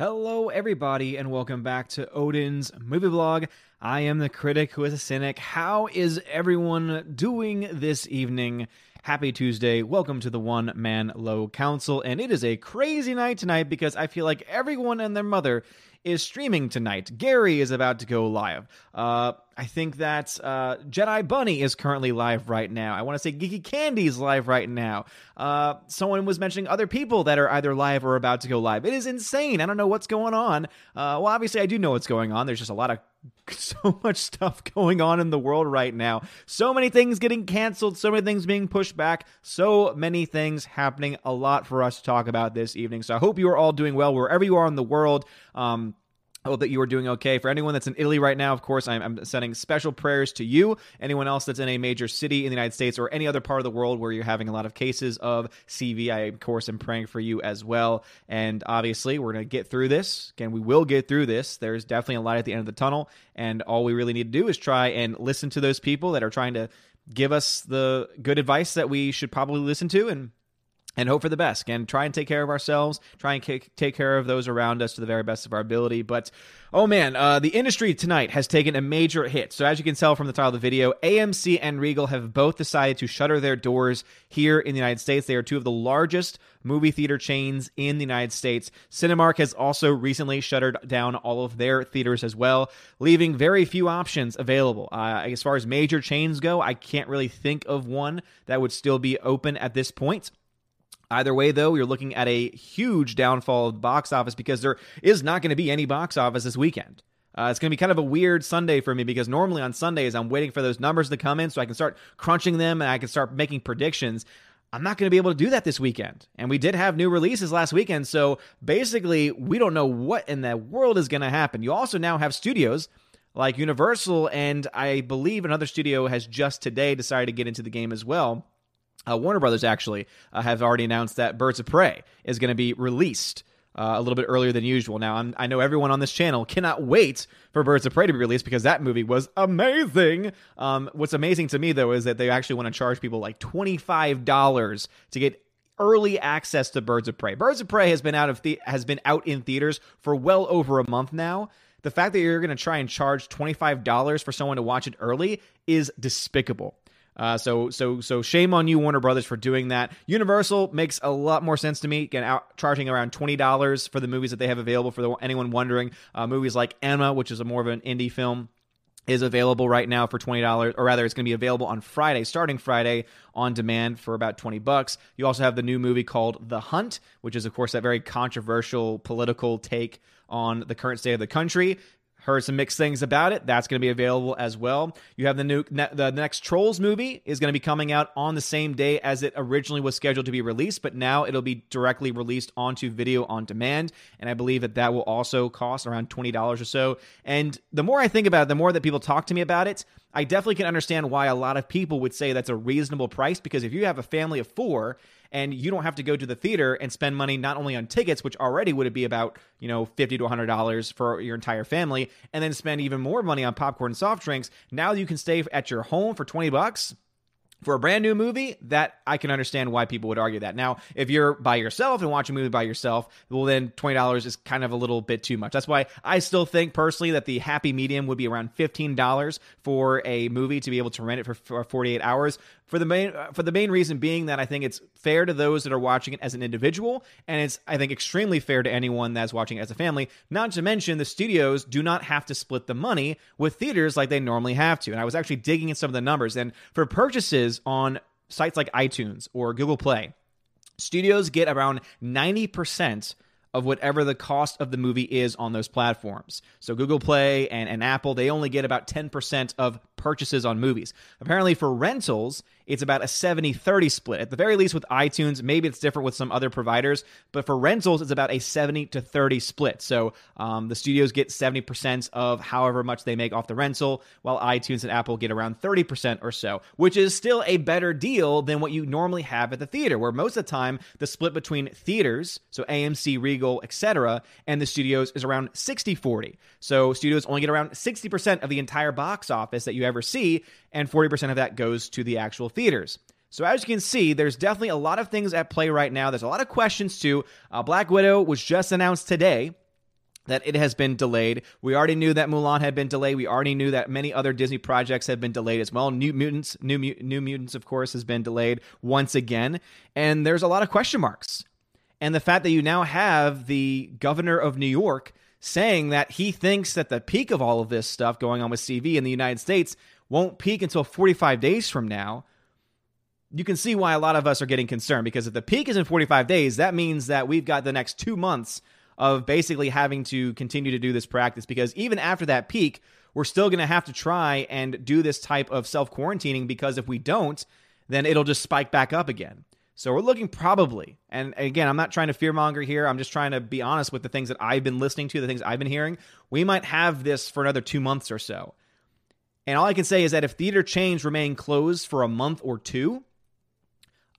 Hello, everybody, and welcome back to Odin's movie blog. I am the critic who is a cynic. How is everyone doing this evening? Happy Tuesday. Welcome to the One Man Low Council. And it is a crazy night tonight because I feel like everyone and their mother is streaming tonight. Gary is about to go live. Uh, I think that uh, Jedi Bunny is currently live right now. I want to say Geeky Candy is live right now. Uh, someone was mentioning other people that are either live or about to go live. It is insane. I don't know what's going on. Uh, well, obviously, I do know what's going on. There's just a lot of so much stuff going on in the world right now. So many things getting canceled, so many things being pushed back, so many things happening. A lot for us to talk about this evening. So I hope you are all doing well wherever you are in the world. Um, I hope that you are doing okay. For anyone that's in Italy right now, of course, I'm, I'm, sending special prayers to you. Anyone else that's in a major city in the United States or any other part of the world where you're having a lot of cases of CV, I, of course, am praying for you as well. And obviously, we're going to get through this. Again, we will get through this. There's definitely a light at the end of the tunnel. And all we really need to do is try and listen to those people that are trying to give us the good advice that we should probably listen to and and hope for the best. And try and take care of ourselves try and take care of those around us to the very best of our ability. But oh man uh, the industry tonight has taken a major hit. So as you can tell from the title of the video amc and regal have both decided to shutter their doors here in the united states. They are two of the largest movie theater chains in the united states. Cinemark has also recently shuttered down all of their theaters as well leaving very few options available. Uh, as far as major chains go i can't really think of one that would still be open at this point Either way, though, you're looking at a huge downfall of box office because there is not going to be any box office this weekend. Uh, it's going to be kind of a weird Sunday for me because normally on Sundays I'm waiting for those numbers to come in so I can start crunching them and I can start making predictions. I'm not going to be able to do that this weekend. And we did have new releases last weekend, so basically we don't know what in the world is going to happen. You also now have studios like Universal and I believe another studio has just today decided to get into the game as well uh, Warner Brothers actually uh, have already announced that Birds of Prey is going to be released uh, a little bit earlier than usual. Now, I'm, i know everyone on this channel cannot wait for Birds of Prey to be released because that movie was amazing. Um, what's amazing to me, though, is that they actually want to charge people like $25 to get early access to Birds of Prey. Birds of Prey has been out of the- has been out in theaters for well over a month now. The fact that you're going to try and charge $25 for someone to watch it early is despicable. Uh, so so so shame on you, Warner Brothers, for doing that. Universal makes a lot more sense to me. Again, out, charging around twenty dollars for the movies that they have available for the, anyone wondering. Uh, movies like Emma, which is a more of an indie film is available right now for $20 or rather it's going to be available on Friday starting Friday on demand for about 20 bucks. You also have the new movie called The Hunt, which is of course that very controversial political take on the current state of the country heard some mixed things about it. That's going to be available as well. You have the new the next Trolls movie is going to be coming out on the same day as it originally was scheduled to be released, but now it'll be directly released onto video on demand, and I believe that that will also cost around twenty dollars or so. And the more I think about it, the more that people talk to me about it, I definitely can understand why a lot of people would say that's a reasonable price because if you have a family of four and you don't have to go to the theater and spend money not only on tickets, which already would be about you know fifty to hundred dollars for your entire family, and then spend even more money on popcorn and soft drinks. Now you can stay at your home for twenty bucks for a brand new movie, that I can understand why people would argue that. Now, if you're by yourself and watch a movie by yourself, well, then twenty dollars is kind of a little bit too much. That's why I still think personally that the happy medium would be around fifteen dollars for a movie to be able to rent it for, for forty eight hours. For the main uh, for the main reason being that I think it's fair to those that are watching it as an individual, and it's I think extremely fair to anyone that's watching it as a family. Not to mention the studios do not have to split the money with theaters like they normally have to. And I was actually digging in some of the numbers, and for purchases on sites like iTunes or Google Play, studios get around 90% of whatever the cost of the movie is on those platforms. So Google Play and, and Apple, they only get about 10% of purchases on movies. Apparently, for rentals, it's about a 70 30 split. At the very least, with iTunes, maybe it's different with some other providers, but for rentals, it's about a 70 to 30 split. So um, the studios get 70% of however much they make off the rental, while iTunes and Apple get around 30% or so, which is still a better deal than what you normally have at the theater, where most of the time the split between theaters, so AMC, Regal, etc., and the studios is around 60 40. So studios only get around 60% of the entire box office that you ever see, and 40% of that goes to the actual theaters. So as you can see, there's definitely a lot of things at play right now. There's a lot of questions too. Uh, Black Widow was just announced today. that it has been delayed. We already knew that Mulan had been delayed. We already knew that many other Disney projects have been delayed as well. New Mutants, New New Mutants, of course, has been delayed once again, and there's a lot of question marks. And the fact that you now have the governor of New York saying that he thinks that the peak of all of this stuff going on with CV in the United States won't peak until 45 days from now. You can see why a lot of us are getting concerned because if the peak is in 45 days, that means that we've got the next two months of basically having to continue to do this practice because even after that peak, we're still going to have to try and do this type of self quarantining because if we don't, then it'll just spike back up again. So we're looking probably, and again, I'm not trying to fearmonger here. I'm just trying to be honest with the things that I've been listening to, the things I've been hearing. We might have this for another two months or so. And all I can say is that if theater chains remain closed for a month or two,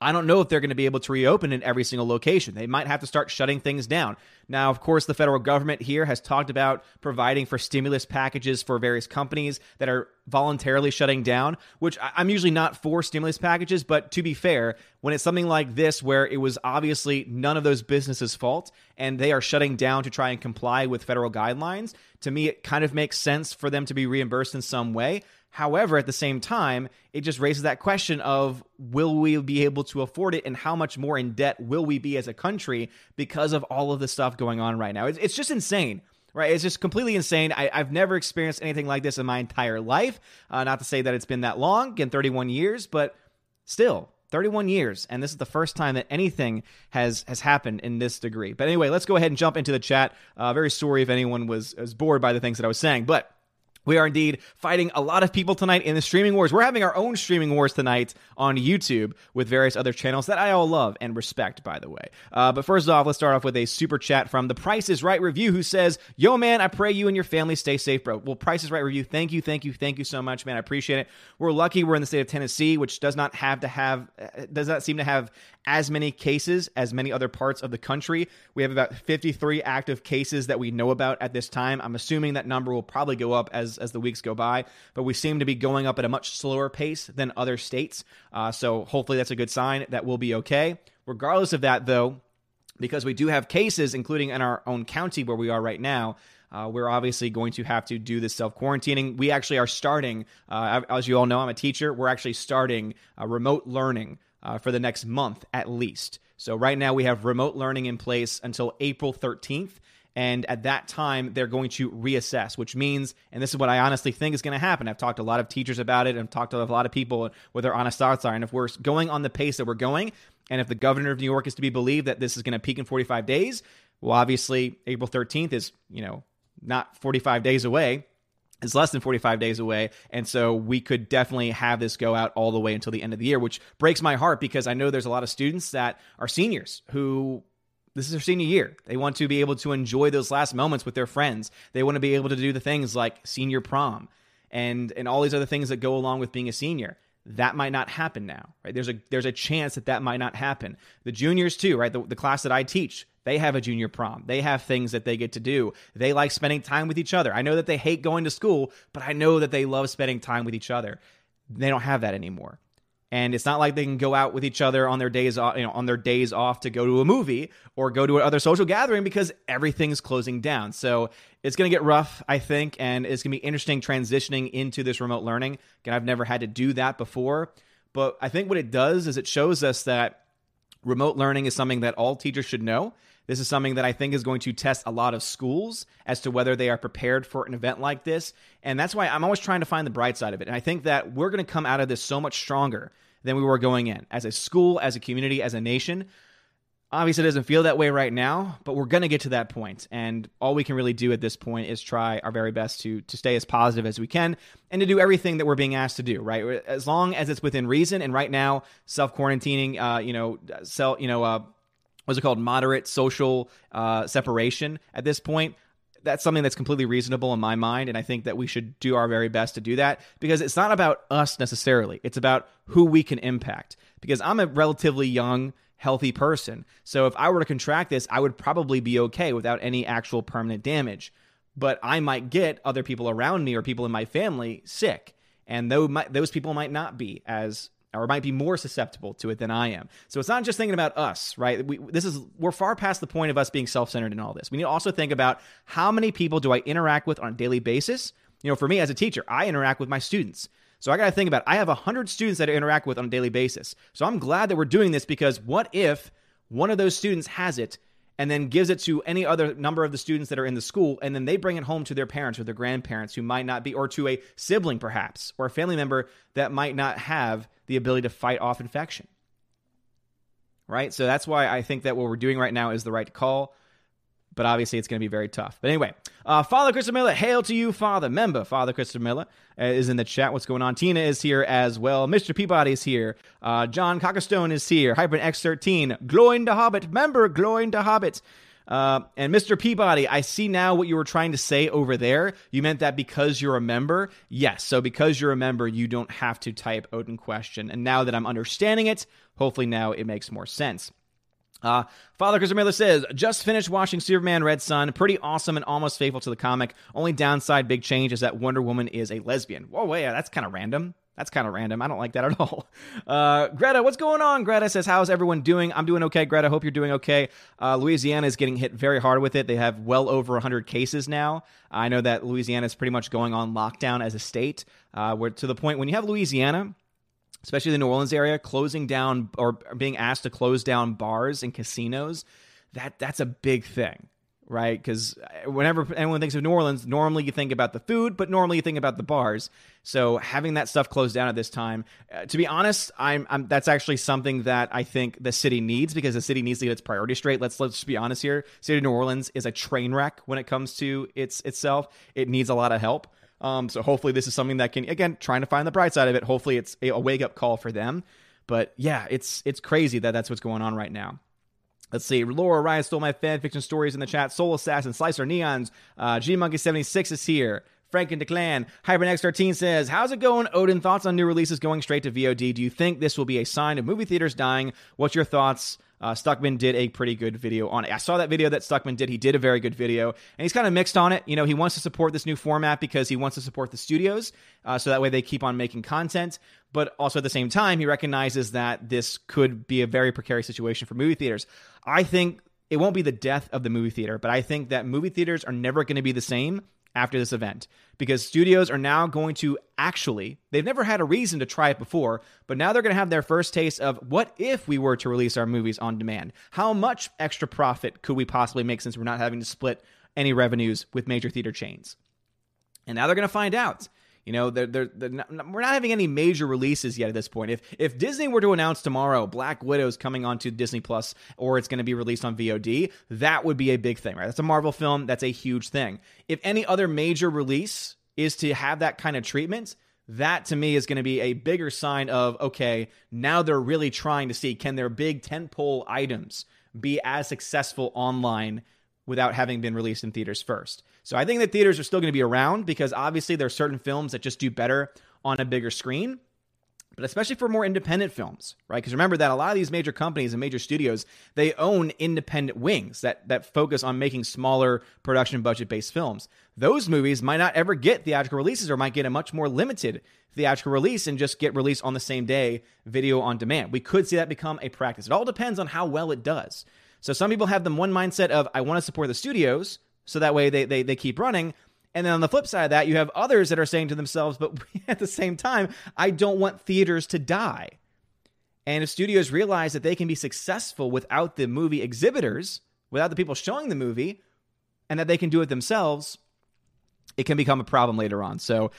I don't know if they're going to be able to reopen in every single location. They might have to start shutting things down. Now, of course, the federal government here has talked about providing for stimulus packages for various companies that are voluntarily shutting down, which I'm usually not for stimulus packages, but to be fair, when it's something like this where it was obviously none of those businesses' fault and they are shutting down to try and comply with federal guidelines, to me it kind of makes sense for them to be reimbursed in some way. However, at the same time, it just raises that question of will we be able to afford it and how much more in debt will we be as a country because of all of the stuff going on right now? It's, it's just insane. Right, it's just completely insane. I, have never experienced anything like this in my entire life. Uh, not to say that it's been that long, again, 31 years, but still, 31 years, and this is the first time that anything has has happened in this degree. But anyway, let's go ahead and jump into the chat. Uh, very sorry if anyone was was bored by the things that I was saying, but we are indeed fighting a lot of people tonight in the streaming wars. We're having our own streaming wars tonight on YouTube with various other channels that I all love and respect, by the way. Uh, but first off, let's start off with a super chat from the Price is Right review who says, Yo, man, I pray you and your family stay safe, bro. Well, Price is Right review, thank you, thank you, thank you so much, man. I appreciate it. We're lucky we're in the state of Tennessee, which does not have to have, uh, does not seem to have as many cases as many other parts of the country. We have about 53 active cases that we know about at this time. I'm assuming that number will probably go up as, as the weeks go by, but we seem to be going up at a much slower pace than other states. Uh, so hopefully that's a good sign that we'll be okay. Regardless of that, though, because we do have cases, including in our own county where we are right now, uh, we're obviously going to have to do this self quarantining. We actually are starting, uh, as you all know, I'm a teacher. We're actually starting uh, remote learning uh, for the next month at least. So right now we have remote learning in place until April 13th. And at that time, they're going to reassess, which means, and this is what I honestly think is going to happen. I've talked to a lot of teachers about it and talked to a lot of people what their honest thoughts are. And if we're going on the pace that we're going, and if the governor of New York is to be believed that this is going to peak in 45 days, well, obviously, April 13th is, you know, not 45 days away It's less than 45 days away. And so we could definitely have this go out all the way until the end of the year, which breaks my heart because I know there's a lot of students that are seniors who this is their senior year. They want to be able to enjoy those last moments with their friends. They want to be able to do the things like senior prom and and all these other things that go along with being a senior. That might not happen now, right? There's a there's a chance that that might not happen. The juniors too, right? The, the class that I teach, they have a junior prom. They have things that they get to do. They like spending time with each other. I know that they hate going to school, but I know that they love spending time with each other. They don't have that anymore. And it's not like they can go out with each other on their days off, you know, on their days off to go to a movie or go to another social gathering because everything's closing down. So it's going to get rough, I think, and it's going to be interesting transitioning into this remote learning. Again, I've never had to do that before, but I think what it does is it shows us that remote learning is something that all teachers should know this is something that I think is going to test a lot of schools as to whether they are prepared for an event like this. And that's why I'm always trying to find the bright side of it. And I think that we're going to come out of this so much stronger than we were going in as a school, as a community, as a nation. Obviously, it doesn't feel that way right now, but we're going to get to that point. And all we can really do at this point is try our very best to, to stay as positive as we can and to do everything that we're being asked to do, right? As long as it's within reason. And right now, self quarantining, uh, you know, self, you know, uh, what's it called? Moderate social uh, separation at this point. That's something that's completely reasonable in my mind and i think that we should do our very best to do that because it's not about us necessarily. It's about who we can impact because i'm a relatively young healthy person. So if i were to contract this i would probably be okay without any actual permanent damage. But i might get other people around me or people in my family sick and those people might not be as or might be more susceptible to it than I am. So it's not just thinking about us, right? We, this is we're far past the point of us being self-centered in all this. We need to also think about how many people do I interact with on a daily basis. You know, for me as a teacher, I interact with my students. So I got to think about I have 100 students that I interact with on a daily basis. So I'm glad that we're doing this because what if one of those students has it and then gives it to any other number of the students that are in the school and then they bring it home to their parents or their grandparents who might not be or to a sibling perhaps or a family member that might not have the ability to fight off infection. Right? So that's why I think that what we're doing right now is the right call but obviously it's going to be very tough. But anyway, uh, Father Christopher Miller, hail to you, Father. Member, Father Christopher Miller uh, is in the chat. What's going on? Tina is here as well. Mr. Peabody is here. Uh, John Cockastone is here. Hyper X13, Glowing the Hobbit. Member, Glowing the Hobbit. Uh, and Mr. Peabody, I see now what you were trying to say over there. You meant that because you're a member? Yes. So because you're a member, you don't have to type Odin question. And now that I'm understanding it, hopefully now it makes more sense. Uh, Father Christopher Miller says, just finished watching Superman Red Sun. Pretty awesome and almost faithful to the comic. Only downside, big change, is that Wonder Woman is a lesbian. Whoa, wait, that's kind of random. That's kind of random. I don't like that at all. Uh, Greta, what's going on? Greta says, How's everyone doing? I'm doing okay, Greta. Hope you're doing okay. Uh, Louisiana is getting hit very hard with it. They have well over 100 cases now. I know that Louisiana is pretty much going on lockdown as a state, uh, where to the point when you have Louisiana, especially the New Orleans area, closing down or being asked to close down bars and casinos, that that's a big thing, right? Because whenever anyone thinks of New Orleans, normally you think about the food, but normally you think about the bars. So having that stuff closed down at this time, uh, to be honest, I'm, I'm, that's actually something that I think the city needs because the city needs to get its priorities straight. Let's let's be honest here. City of New Orleans is a train wreck when it comes to its itself. It needs a lot of help. Um, so hopefully this is something that can again trying to find the bright side of it. Hopefully it's a, wake up call for them. But yeah, it's it's crazy that that's what's going on right now. Let's see. Laura Ryan stole my fan fiction stories in the chat. Soul Assassin, Slicer Neons, uh, G Monkey 76 is here. Frank and Declan. Hypernex13 says, How's it going? Odin, thoughts on new releases going straight to VOD? Do you think this will be a sign of movie theaters dying? What's your thoughts? Uh, Stuckmann did a pretty good video on it. I saw that video that Stuckmann did. He did a very good video, and he's kind of mixed on it. You know, he wants to support this new format because he wants to support the studios, uh, so that way they keep on making content. But also at the same time, he recognizes that this could be a very precarious situation for movie theaters. I think it won't be the death of the movie theater, but I think that movie theaters are never going to be the same after this event because studios are now going to actually, they've never had a reason to try it before, but now they're going to have their first taste of what if we were to release our movies on demand? How much extra profit could we possibly make since we're not having to split any revenues with major theater chains? And now they're going to find out. You know, they're, they're, they're not, we're not having any major releases yet at this point. If if Disney were to announce tomorrow Black Widow's coming onto Disney Plus or it's going to be released on VOD, that would be a big thing, right? That's a Marvel film. That's a huge thing. If any other major release is to have that kind of treatment, that to me is going to be a bigger sign of okay, now they're really trying to see can their big tentpole items be as successful online without having been released in theaters first. So I think that theaters are still going to be around because obviously there are certain films that just do better on a bigger screen. But especially for more independent films, right? Because remember that a lot of these major companies and major studios, they own independent wings that that focus on making smaller production budget based films. Those movies might not ever get theatrical releases or might get a much more limited theatrical release and just get released on the same day, video on demand. We could see that become a practice. It all depends on how well it does. So some people have the one mindset of I want to support the studios, so that way they, they, they keep running. And then on the flip side of that, you have others that are saying to themselves, but at the same time, I don't want theaters to die. And if studios realize that they can be successful without the movie exhibitors, without the people showing the movie, and that they can do it themselves, it can become a problem later on. So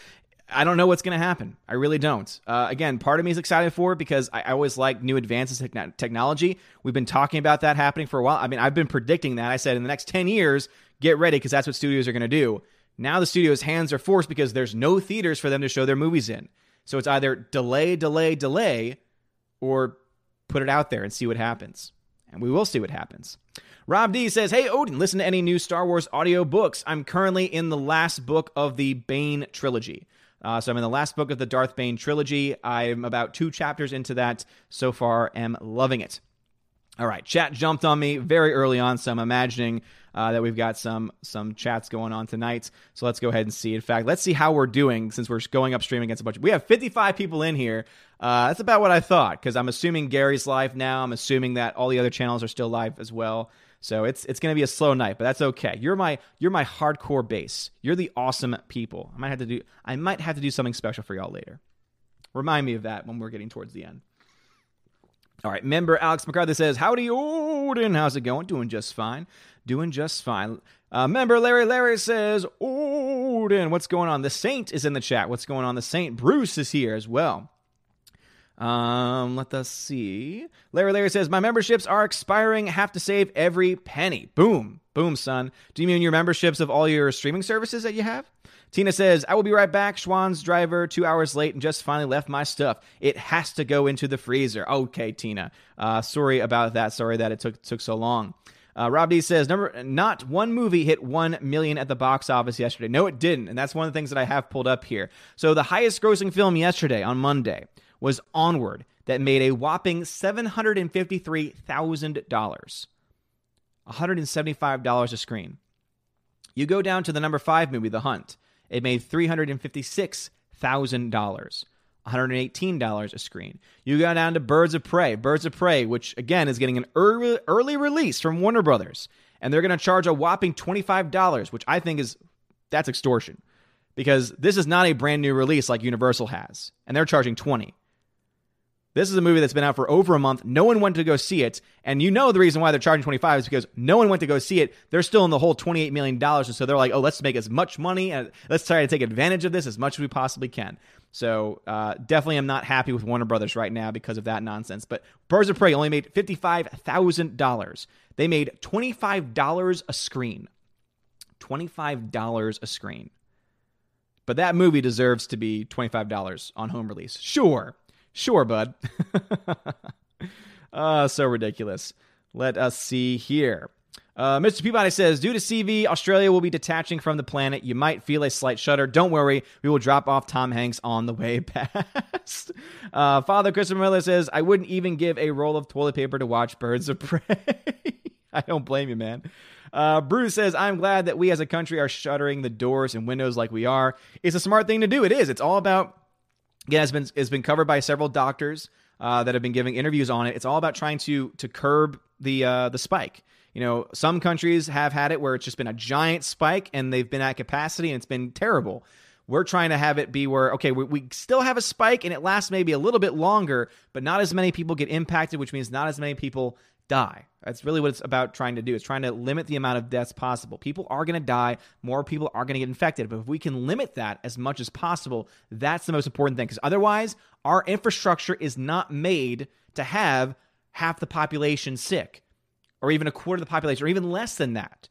I don't know what's going to happen. I really don't. Uh, again, part of me is excited for it because I, I always like new advances in technology. We've been talking about that happening for a while. I mean, I've been predicting that. I said in the next 10 years, get ready because that's what studios are going to do. Now the studio's hands are forced because there's no theaters for them to show their movies in. So it's either delay, delay, delay, or put it out there and see what happens. And we will see what happens. Rob D says, Hey Odin, listen to any new Star Wars audio books. I'm currently in the last book of the Bane trilogy. Uh, so I'm in the last book of the Darth Bane trilogy. I'm about two chapters into that so far. Am loving it. All right, chat jumped on me very early on, so I'm imagining uh, that we've got some some chats going on tonight. So let's go ahead and see. In fact, let's see how we're doing since we're going upstream against a bunch. Of, we have 55 people in here. Uh, that's about what I thought because I'm assuming Gary's live now. I'm assuming that all the other channels are still live as well. So it's it's going to be a slow night, but that's okay. You're my you're my hardcore base. You're the awesome people. I might have to do I might have to do something special for y'all later. Remind me of that when we're getting towards the end. All right, member Alex McCarthy says, Howdy, Odin. How's it going? Doing just fine. Doing just fine. Uh, member Larry Larry says, Odin, what's going on? The Saint is in the chat. What's going on? The Saint Bruce is here as well. Um, let us see. Larry Larry says, My memberships are expiring. Have to save every penny. Boom. Boom, son. Do you mean your memberships of all your streaming services that you have? Tina says, I will be right back. Schwan's driver, two hours late and just finally left my stuff. It has to go into the freezer. Okay, Tina. Uh, sorry about that. Sorry that it took took so long. Uh, Rob D says, number not one movie hit one million at the box office yesterday. No, it didn't, and that's one of the things that I have pulled up here. So the highest grossing film yesterday on Monday was Onward, that made a whopping seven hundred and fifty three thousand dollars, one hundred and seventy five dollars a screen. You go down to the number five movie, The Hunt. It made $356,000. $118 a screen. You go down to Birds of Prey. Birds of Prey, which again is getting an early, early release from Warner Brothers, and they're going to charge a whopping $25, which I think is that's extortion. Because this is not a brand new release like Universal has, and they're charging 20. This is a movie that's been out for over a month. No one went to go see it. And you know the reason why they're charging 25 is because no one went to go see it. They're still in the whole $28 million. And so they're like, oh, let's make as much money and let's try to take advantage of this as much as we possibly can. So uh, definitely am not happy with Warner Brothers right now because of that nonsense. But Birds of Prey only made $55,000. They made $25 a screen. $25 a screen. But that movie deserves to be $25 on home release. Sure. Sure, bud. uh, so ridiculous. Let us see here. Uh, Mr. Peabody says, due to CV, Australia will be detaching from the planet. You might feel a slight shudder. Don't worry, we will drop off Tom Hanks on the way past. Uh, Father Christopher Miller says, I wouldn't even give a roll of toilet paper to watch Birds of Prey. I don't blame you, man. Uh, Bruce says, I'm glad that we as a country are shuttering the doors and windows like we are. It's a smart thing to do. It is. It's all about again has been has been covered by several doctors uh, that have been giving interviews on it. It's all about trying to to curb the uh, the spike. You know, some countries have had it where it's just been a giant spike and they've been at capacity and it's been terrible. We're trying to have it be where okay, we, we still have a spike and it lasts maybe a little bit longer, but not as many people get impacted, which means not as many people die. That's really what it's about trying to do. It's trying to limit the amount of deaths possible. People are going to die, more people are going to get infected. But if we can limit that as much as possible, that's the most important thing because otherwise, our infrastructure is not made to have half the population sick or even a quarter of the population or even less than that.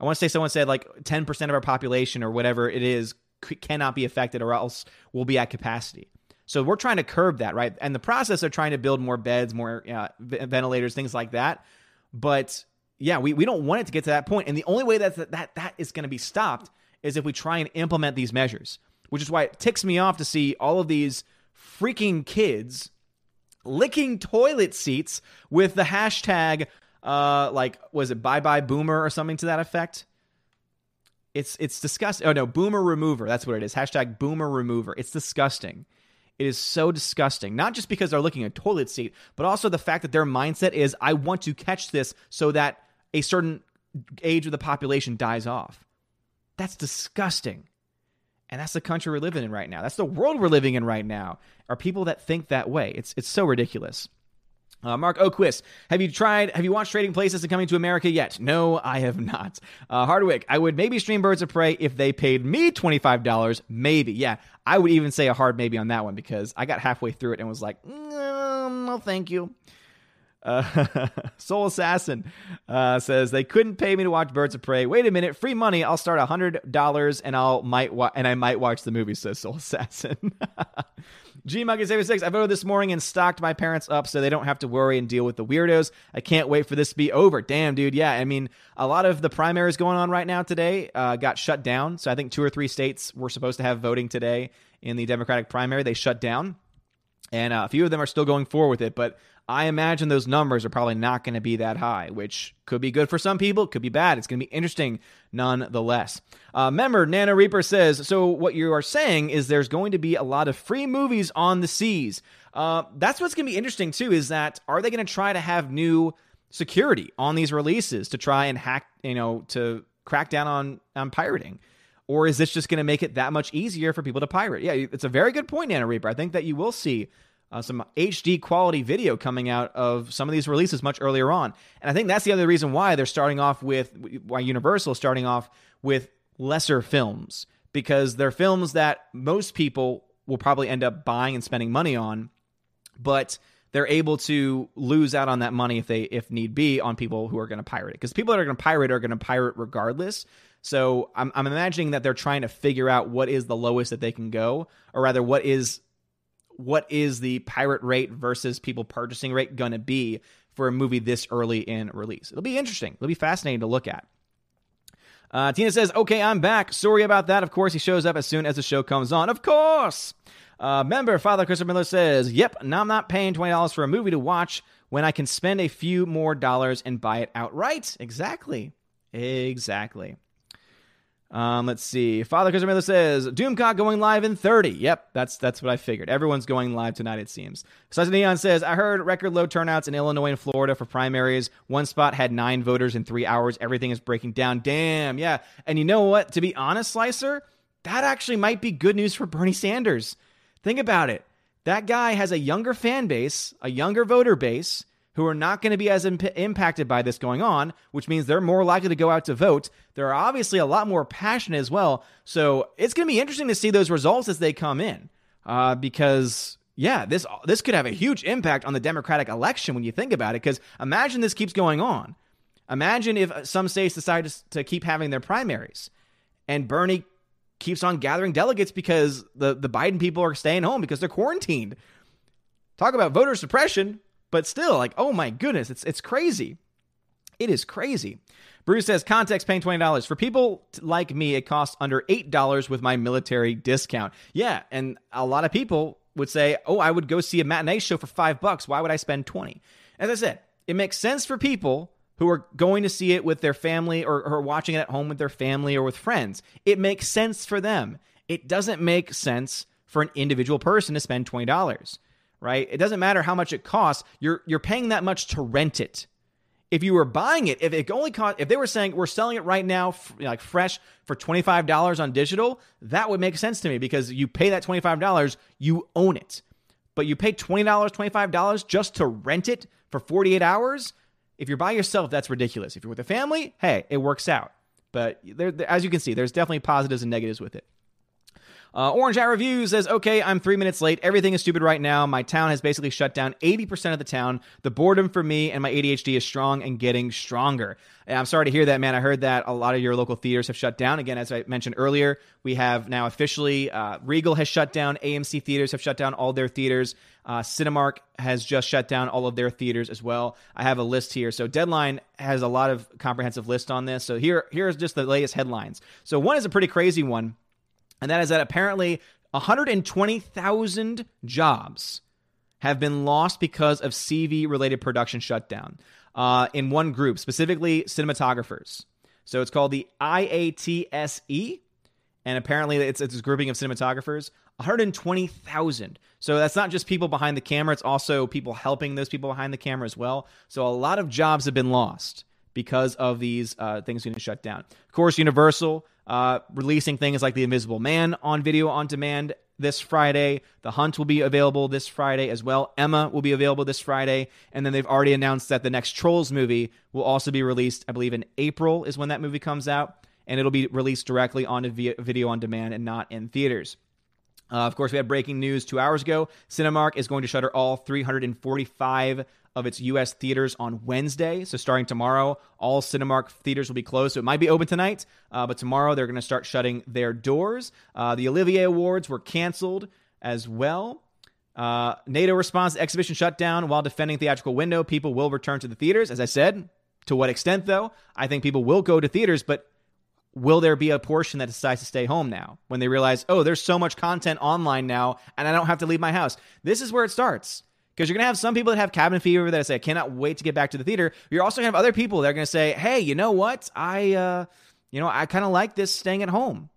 I want to say someone said like 10% of our population or whatever it is cannot be affected or else we'll be at capacity. So we're trying to curb that, right? And the process of trying to build more beds, more ventilators, things like that. But yeah, we, we don't want it to get to that point. And the only way that that, that is going to be stopped is if we try and implement these measures, which is why it ticks me off to see all of these freaking kids licking toilet seats with the hashtag, uh, like, was it bye bye boomer or something to that effect? It's it's disgusting. Oh no, boomer remover. That's what it is. Hashtag boomer remover. It's disgusting. It is so disgusting. Not just because they're looking at toilet seat, but also the fact that their mindset is I want to catch this so that a certain age of the population dies off. That's disgusting. And that's the country we're living in right now. That's the world we're living in right now. Are people that think that way? It's it's so ridiculous. Uh, Mark Oquist, have you tried, have you watched Trading Places and Coming to America yet? No, I have not. Uh, Hardwick, I would maybe stream Birds of Prey if they paid me $25. Maybe. Yeah, I would even say a hard maybe on that one because I got halfway through it and was like, mm, no, thank you. Uh, Soul Assassin uh, says they couldn't pay me to watch Birds of Prey. Wait a minute, free money. I'll start a hundred dollars and I'll might wa- and I might watch the movie. Says Soul Assassin. G Monkey 76. I voted this morning and stocked my parents up so they don't have to worry and deal with the weirdos. I can't wait for this to be over. Damn, dude. Yeah, I mean, a lot of the primaries going on right now today uh, got shut down. So I think two or three states were supposed to have voting today in the Democratic primary. They shut down. And uh, a few of them are still going forward with it. But I imagine those numbers are probably not going to be that high, which could be good for some people, could be bad. It's going to be interesting nonetheless. Uh, member Nana Reaper says, so what you are saying is there's going to be a lot of free movies on the seas. Uh, that's what's going to be interesting too. Is that are they going to try to have new security on these releases to try and hack, you know, to crack down on on pirating? Or is this just going to make it that much easier for people to pirate? Yeah, it's a very good point, Nana Reaper. I think that you will see uh, some HD quality video coming out of some of these releases much earlier on. And I think that's the other reason why they're starting off with, why Universal is starting off with lesser films, because they're films that most people will probably end up buying and spending money on, but they're able to lose out on that money if they, if need be, on people who are going to pirate it. Because people that are going to pirate are going to pirate regardless. So I'm, I'm imagining that they're trying to figure out what is the lowest that they can go, or rather, what is what is the pirate rate versus people purchasing rate going to be for a movie this early in release? It'll be interesting. It'll be fascinating to look at. Uh, Tina says, "Okay, I'm back. Sorry about that. Of course, he shows up as soon as the show comes on. Of course." Uh, member Father Christopher Miller says, "Yep, now I'm not paying twenty dollars for a movie to watch when I can spend a few more dollars and buy it outright." Exactly, exactly. Um, let's see. Father Miller says Doomcock going live in 30. Yep, that's that's what I figured. Everyone's going live tonight, it seems. Sergeant Neon says I heard record low turnouts in Illinois and Florida for primaries. One spot had nine voters in three hours. Everything is breaking down. Damn, yeah. And you know what? To be honest, Slicer, that actually might be good news for Bernie Sanders. Think about it. That guy has a younger fan base, a younger voter base who are not going to be as imp- impacted by this going on, which means they're more likely to go out to vote. They're obviously a lot more passionate as well. So it's going to be interesting to see those results as they come in, uh, because yeah, this this could have a huge impact on the Democratic election when you think about it. Because imagine this keeps going on. Imagine if some states decide to, to keep having their primaries, and Bernie keeps on gathering delegates because the the Biden people are staying home because they're quarantined. Talk about voter suppression. But still, like, oh my goodness, it's it's crazy. It is crazy. Bruce says context paying twenty dollars for people like me. It costs under eight dollars with my military discount. Yeah, and a lot of people would say, "Oh, I would go see a matinee show for five bucks. Why would I spend 20 As I said, it makes sense for people who are going to see it with their family or, or watching it at home with their family or with friends. It makes sense for them. It doesn't make sense for an individual person to spend twenty dollars right? It doesn't matter how much it costs. You're you're paying that much to rent it. If you were buying it, if it only cost, if they were saying we're selling it right now, like fresh for twenty five dollars on digital, that would make sense to me because you pay that twenty five dollars, you own it. But you pay twenty dollars, twenty five dollars just to rent it for forty eight hours. If you're by yourself, that's ridiculous. If you're with a family, hey, it works out. But there, as you can see, there's definitely positives and negatives with it. Uh, Orange Eye Review says, okay, I'm three minutes late. Everything is stupid right now. My town has basically shut down 80% of the town. The boredom for me and my ADHD is strong and getting stronger. And I'm sorry to hear that, man. I heard that a lot of your local theaters have shut down. Again, as I mentioned earlier, we have now officially, uh, Regal has shut down, AMC theaters have shut down all their theaters. Uh, Cinemark has just shut down all of their theaters as well. I have a list here. So Deadline has a lot of comprehensive list on this. So here, here's just the latest headlines. So one is a pretty crazy one and that is that apparently 120,000 jobs have been lost because of CV related production shutdown uh, in one group, specifically cinematographers. So it's called the IATSE, and apparently it's, it's a grouping of cinematographers. 120,000. So that's not just people behind the camera, it's also people helping those people behind the camera as well. So a lot of jobs have been lost because of these uh, things being shut down. Of course, Universal uh, releasing things like The Invisible Man on video on demand this Friday. The Hunt will be available this Friday as well. Emma will be available this Friday. And then they've already announced that the next Trolls movie will also be released, I believe, in April is when that movie comes out. And it'll be released directly on video on demand and not in theaters. Uh, of course, we had breaking news two hours ago. Cinemark is going to shutter all 345 of its U.S. theaters on Wednesday. So starting tomorrow, all Cinemark theaters will be closed. So it might be open tonight, uh, but tomorrow they're going to start shutting their doors. Uh, the Olivier Awards were canceled as well. Uh, NATO response to exhibition shutdown while defending theatrical window. People will return to the theaters. As I said, to what extent though? I think people will go to theaters, but will there be a portion that decides to stay home now when they realize, oh, there's so much content online now and I don't have to leave my house? This is where it starts. Because you're going to have some people that have cabin fever that say, I cannot wait to get back to the theater. You're also going to have other people that are going to say, hey, you know what? I, uh, you know, I kind of like this staying at home.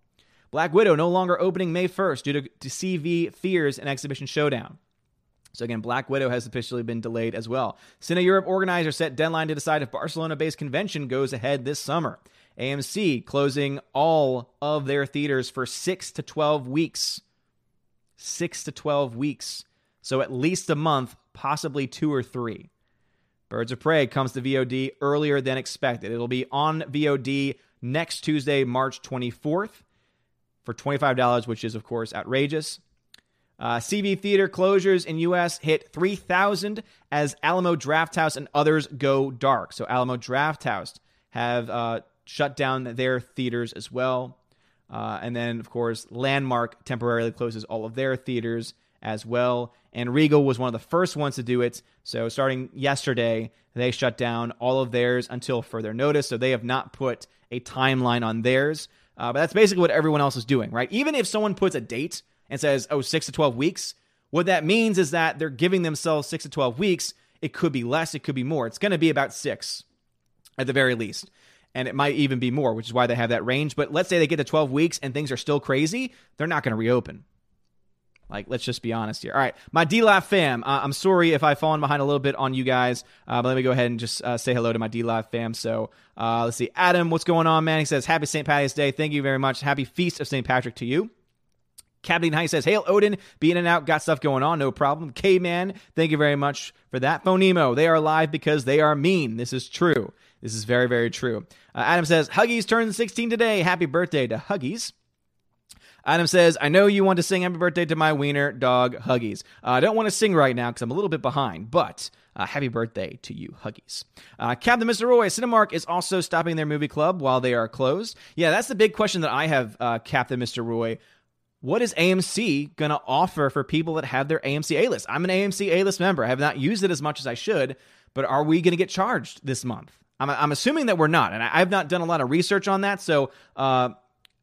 Black Widow no longer opening May 1st due to, to CV fears and exhibition showdown. So again, Black Widow has officially been delayed as well. Cine Europe organizers set deadline to decide if Barcelona-based convention goes ahead this summer. AMC closing all of their theaters for 6 to 12 weeks. 6 to 12 weeks. So at least a month, possibly 2 or 3. Birds of Prey comes to VOD earlier than expected. It'll be on VOD next Tuesday, March 24th for $25, which is of course outrageous. Uh, CV theater closures in U.S. hit 3,000 as Alamo Drafthouse and others go dark. So Alamo Drafthouse have uh, shut down their theaters as well. Uh, and then, of course, Landmark temporarily closes all of their theaters as well. And Regal was one of the first ones to do it. So, starting yesterday, they shut down all of theirs until further notice. So, they have not put a timeline on theirs. Uh, but that's basically what everyone else is doing, right? Even if someone puts a date and says, oh, six to 12 weeks, what that means is that they're giving themselves six to 12 weeks. It could be less, it could be more. It's going to be about six at the very least. And it might even be more, which is why they have that range. But let's say they get to 12 weeks and things are still crazy, they're not going to reopen. Like, let's just be honest here. All right, my D Live fam. Uh, I'm sorry if I've fallen behind a little bit on you guys, uh, but let me go ahead and just uh, say hello to my D Live fam. So uh, let's see, Adam, what's going on, man? He says, "Happy St. Patty's Day. Thank you very much. Happy Feast of St. Patrick to you." Captain High says, Hail Odin, be in and out, got stuff going on, no problem. K Man, thank you very much for that. Phonemo, they are live because they are mean. This is true. This is very, very true. Uh, Adam says, Huggies turned 16 today. Happy birthday to Huggies. Adam says, I know you want to sing happy birthday to my wiener dog, Huggies. Uh, I don't want to sing right now because I'm a little bit behind, but uh, happy birthday to you, Huggies. Uh, Captain Mr. Roy, Cinemark is also stopping their movie club while they are closed. Yeah, that's the big question that I have, uh, Captain Mr. Roy what is AMC going to offer for people that have their AMC A list? I'm an AMC A list member. I have not used it as much as I should, but are we going to get charged this month? I'm, I'm assuming that we're not, and I, have not done a lot of research on that. So, uh,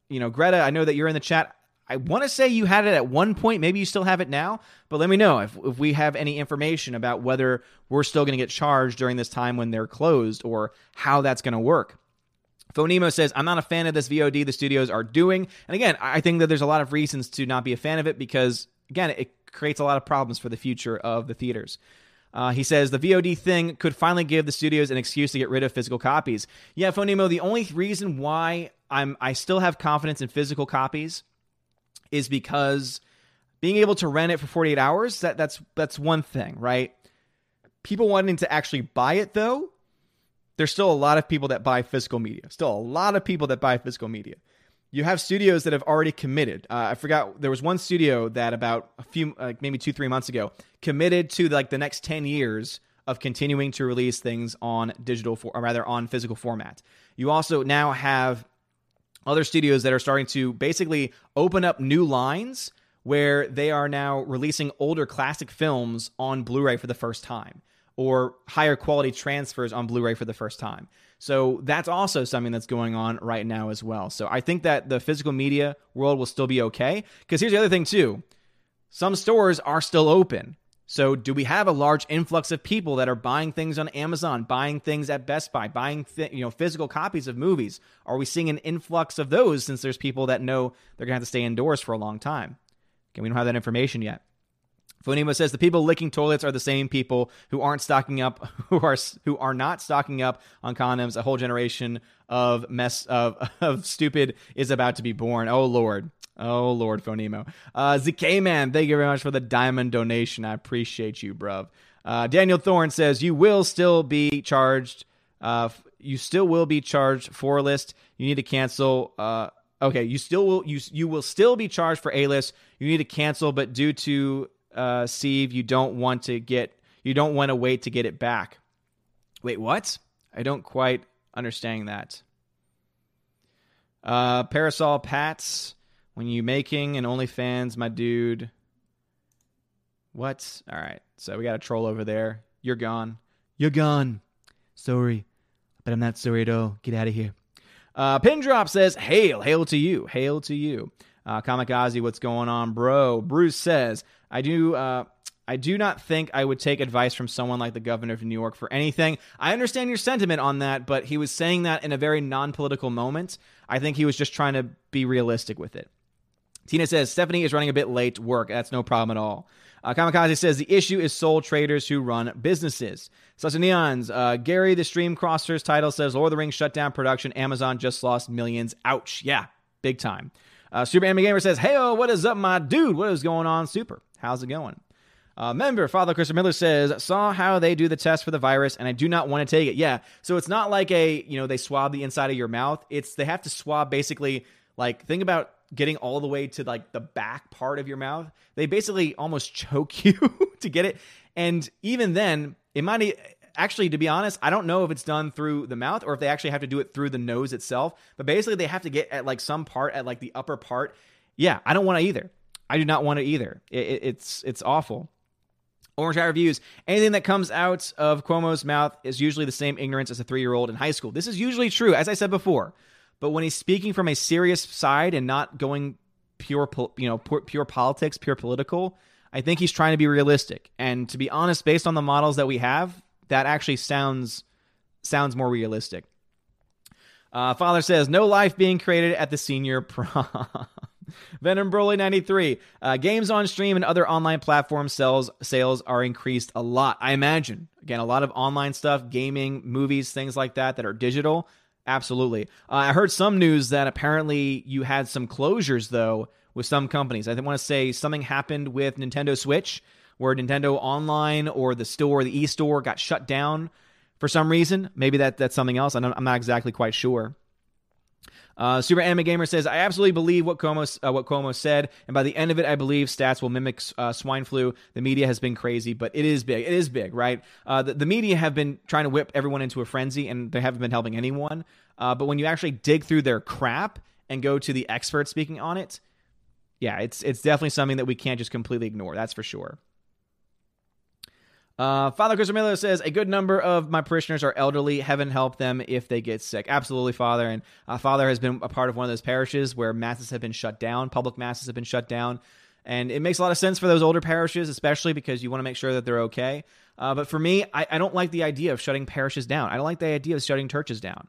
you know, Greta, I know that you're in the chat. I want to say you had it at one point. Maybe you still have it now, but let me know if, if we have any information about whether we're still going to get charged during this time when they're closed or how that's going to work. Phonemo says, I'm not a fan of this VOD the studios are doing. And again, I think that there's a lot of reasons to not be a fan of it because, again, it creates a lot of problems for the future of the theaters. Uh, he says the VOD thing could finally give the studios an excuse to get rid of physical copies. Yeah, Phonemo, the only reason why I'm I still have confidence in physical copies is because being able to rent it for 48 hours, that that's that's one thing, right? People wanting to actually buy it though, there's still a lot of people that buy physical media. Still a lot of people that buy physical media. You have studios that have already committed. Uh, I forgot there was one studio that about a few, like maybe two, three months ago, committed to like the next ten years of continuing to release things on digital, for, or rather on physical format. You also now have other studios that are starting to basically open up new lines where they are now releasing older classic films on Blu-ray for the first time or higher quality transfers on Blu ray for the first time. So that's also something that's going on right now as well. So I think that the physical media world will still be okay. Because here's the other thing, too some stores are still open. So, do we have a large influx of people that are buying things on Amazon, buying things at Best Buy, buying th- you know physical copies of movies? Are we seeing an influx of those since there's people that know they're going to have to stay indoors for a long time? Okay, we don't have that information yet. Phonemo says the people licking toilets are the same people who aren't stocking up, who are who are not stocking up on condoms. A whole generation of mess of of stupid is about to be born. Oh Lord, oh Lord, Phonemo. Uh, ZK man, thank you very much for the diamond donation. I appreciate you, bruv. Uh, Daniel Thorne says you will still be charged. Uh, you still will be charged for a list. You need to cancel. Uh, okay, you still will. You you will still be charged for a list. You need to cancel, but due to uh, Steve, you don't want to get you don't want to wait to get it back. Wait, what? I don't quite understand that. Uh, Parasol Pats, when you making an OnlyFans, my dude. What? All right. So we got a troll over there. You're gone. You're gone. Sorry. But I'm not sorry at all. Get out of here. Uh, Pin Drop says, Hail, hail to you, hail to you. Uh, Kamikaze, what's going on, bro? Bruce says, I do. Uh, I do not think I would take advice from someone like the governor of New York for anything. I understand your sentiment on that, but he was saying that in a very non political moment. I think he was just trying to be realistic with it. Tina says Stephanie is running a bit late to work. That's no problem at all. Uh, Kamikaze says the issue is sole traders who run businesses. Such Neons, uh, Gary the Stream Crossers title says Lord of the Rings shut down production. Amazon just lost millions. Ouch. Yeah, big time. Uh, Super Anime Gamer says, Hey, what is up, my dude? What is going on, Super? How's it going? Uh, member Father Christopher Miller says, saw how they do the test for the virus, and I do not want to take it. Yeah, so it's not like a you know they swab the inside of your mouth. It's they have to swab basically like think about getting all the way to like the back part of your mouth. They basically almost choke you to get it, and even then, it might actually, to be honest, I don't know if it's done through the mouth or if they actually have to do it through the nose itself. But basically, they have to get at like some part at like the upper part. Yeah, I don't want to either. I do not want it either. It, it, it's it's awful. Orange Eye Reviews. Anything that comes out of Cuomo's mouth is usually the same ignorance as a three year old in high school. This is usually true, as I said before. But when he's speaking from a serious side and not going pure, you know, pure, pure politics, pure political, I think he's trying to be realistic. And to be honest, based on the models that we have, that actually sounds sounds more realistic. Uh, Father says, no life being created at the senior prom. Venom Broly 93. Uh, games on stream and other online platform sales sales are increased a lot. I imagine. Again, a lot of online stuff, gaming, movies, things like that that are digital. Absolutely. Uh, I heard some news that apparently you had some closures though with some companies. I want to say something happened with Nintendo Switch where Nintendo Online or the store, the e-store got shut down for some reason. Maybe that that's something else. I'm not exactly quite sure. Uh, Super Anime Gamer says, "I absolutely believe what Cuomo uh, what Cuomo said, and by the end of it, I believe stats will mimic uh, swine flu. The media has been crazy, but it is big. It is big, right? Uh, the, the, media have been trying to whip everyone into a frenzy, and they haven't been helping anyone. Uh, but when you actually dig through their crap and go to the experts speaking on it, yeah, it's it's definitely something that we can't just completely ignore. That's for sure." Uh, Father Chris Miller says a good number of my parishioners are elderly. Heaven help them if they get sick. Absolutely, Father. And uh, Father has been a part of one of those parishes where masses have been shut down, public masses have been shut down, and it makes a lot of sense for those older parishes, especially because you want to make sure that they're okay. Uh, but for me, I, I don't like the idea of shutting parishes down. I don't like the idea of shutting churches down.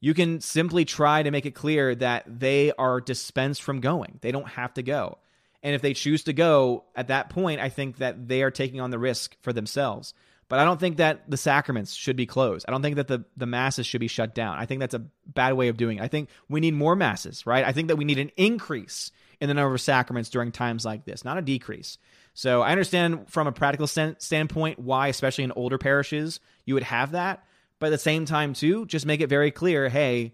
You can simply try to make it clear that they are dispensed from going. They don't have to go. And if they choose to go at that point, I think that they are taking on the risk for themselves. But I don't think that the sacraments should be closed. I don't think that the, the masses should be shut down. I think that's a bad way of doing it. I think we need more masses, right? I think that we need an increase in the number of sacraments during times like this, not a decrease. So I understand from a practical st- standpoint why, especially in older parishes, you would have that. But at the same time, too, just make it very clear hey,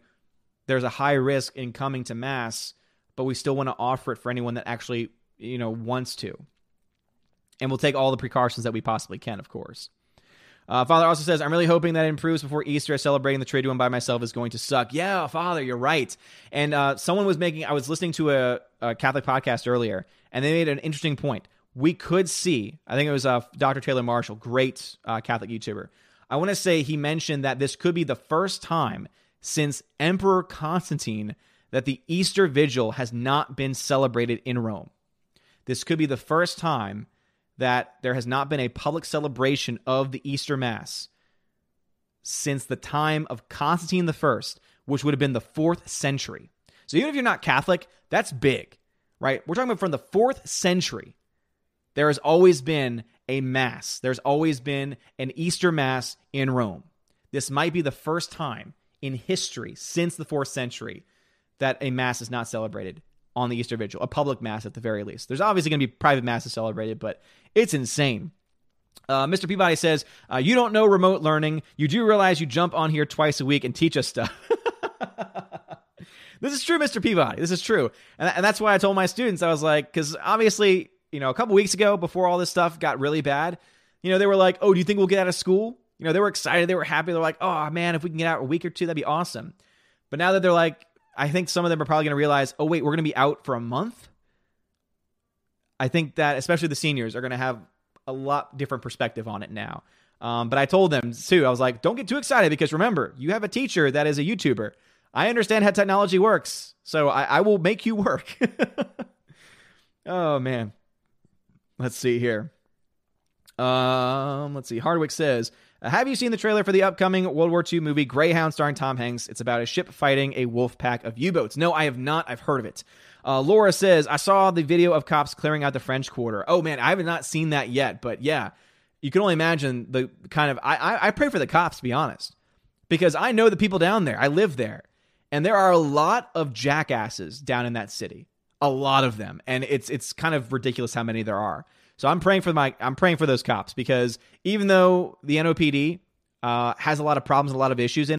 there's a high risk in coming to Mass, but we still want to offer it for anyone that actually you know, wants to. And we'll take all the precautions that we possibly can, of course. Uh, Father also says, I'm really hoping that improves before Easter. Celebrating the Triduum by myself is going to suck. Yeah, Father, you're right. And uh, someone was making, I was listening to a, a, Catholic podcast earlier, and they made an interesting point. We could see, I think it was uh, Dr. Taylor Marshall, great uh, Catholic YouTuber. I want to say he mentioned that this could be the first time since Emperor Constantine that the Easter Vigil has not been celebrated in Rome. This could be the first time that there has not been a public celebration of the Easter Mass since the time of Constantine I, which would have been the fourth century. So even if you're not Catholic, that's big, right? We're talking about from the fourth century. There has always been a Mass, there's always been an Easter Mass in Rome. This might be the first time in history since the fourth century that a Mass is not celebrated on the Easter Vigil, a public mass at the very least. There's obviously going to be private masses celebrated, but it's insane. Uh, Mr. Peabody says, uh, You don't know remote learning. You do realize you jump on here twice a week and teach us stuff. this is true, Mr. Peabody. This is true. And, and that's why I told my students, I was like, because obviously, you know, a couple weeks ago, before all this stuff got really bad, you know, they were like, Oh, do you think we'll get out of school? You know, they were excited. They were happy. They're like, Oh, man, if we can get out a week or two, that'd be awesome. But now that they're like, I think some of them are probably going to realize, oh, wait, we're going to be out for a month. I think that especially the seniors are going to have a lot different perspective on it now. Um, but I told them too, I was like, don't get too excited because remember, you have a teacher that is a YouTuber. I understand how technology works, so I, I will make you work. oh man. Let's see here. Um, let's see. Hardwick says, "Have you seen the trailer for the upcoming World War II movie Greyhound, starring Tom Hanks? It's about a ship fighting a wolf pack of U-boats." No, I have not. I've heard of it. Uh, Laura says, "I saw the video of cops clearing out the French Quarter." Oh man, I have not seen that yet, but yeah, you can only imagine the kind of. I I, I pray for the cops, to be honest, because I know the people down there. I live there, and there are a lot of jackasses down in that city. A lot of them, and it's it's kind of ridiculous how many there are. So I'm praying for my I'm praying for those cops because even though the NOPD uh, has a lot of problems, a lot of issues in